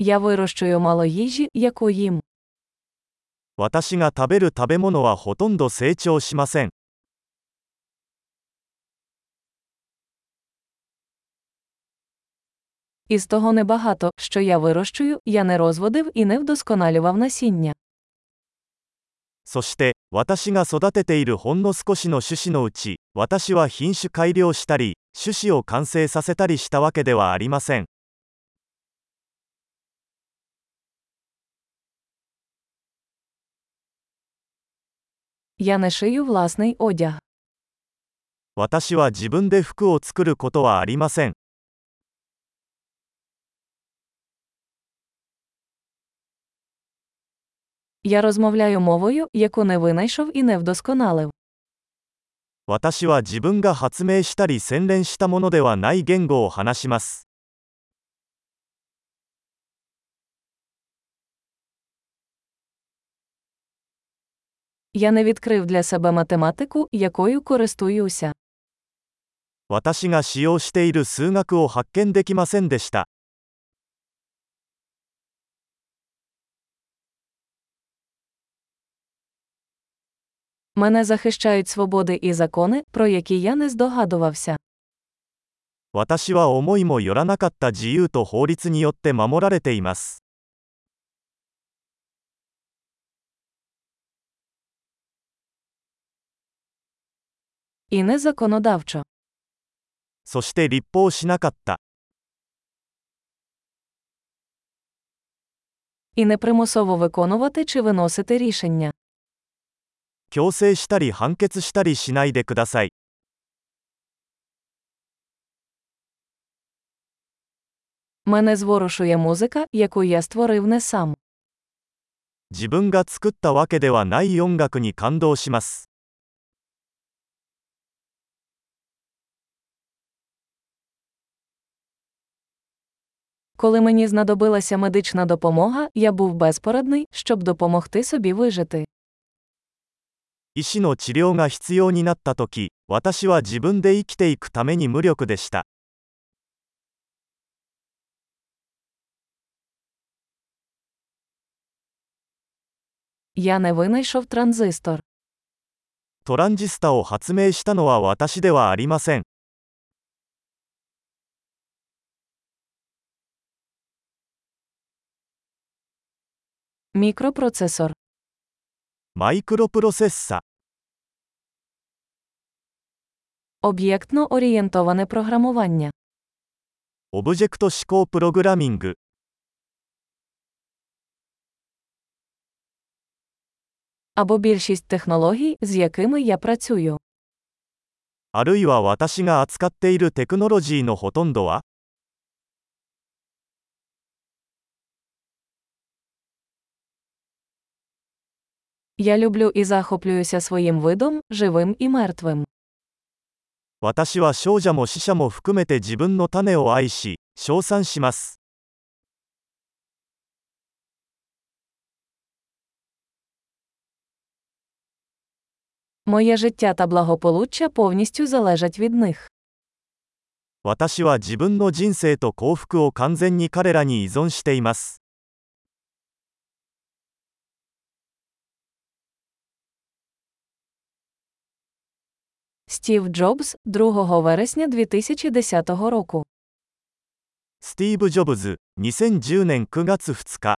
Я вирощую мало їжі, яку їм. 私が食べる食べ物はほとんど成長しません。 Із того небагато, що я вирощую, я не розводив і не вдосконалював насіння. そして、私が育てているほんの少しの種子のうち、私は品種改良したり、種子を完成させたりしたわけではありません。 Я не шию власний одяг. 私は自分で服を作ることはありません。 Я розмовляю мовою, яку не винайшов і не вдосконалив. 私は自分が発明したり洗練したものではない言語を話します。 Я не відкрив для себе математику, якою користуюся. 私が使用している数学を発見できませんでした。 Мене захищають свободи і закони, про які я не здогадувався. 私は思いもよらなかった自由と法律によって守られています。 І не законодавчо. そして立法しなかった。 І не примусово виконувати чи виносити рішення. 強制したり判決したりしないでください。 Мене зворушує музика, яку я створив не сам. 自分が作ったわけではない音楽に感動します。 Коли мені знадобилася медична допомога, я був безпорадний, щоб допомогти собі вижити. 医師の治療が必要になったとき、私は自分で生きていくために無力でした。 Я не винайшов транзистор. トランジスタを発明したのは私ではありません。 Мікропроцесор. マイクロプロセッサ、 Об'єктно орієнтоване програмування. オブジェクト指向プログラミング、 Або більшість технологій, з якими я працюю. あるいは私が扱っているテクノロジーのほとんどは Я люблю і захоплююся своїм видом, живим і мертвим. 私は少女も死者も含めて自分の種を愛し、称賛します。 Моє життя та благополуччя повністю залежать від них. 私は自分の人生と幸福を完全に彼らに依存しています。 Стів Джобс, 2 вересня 2010 року. スティーブ・ジョブズ、2010年9月2日。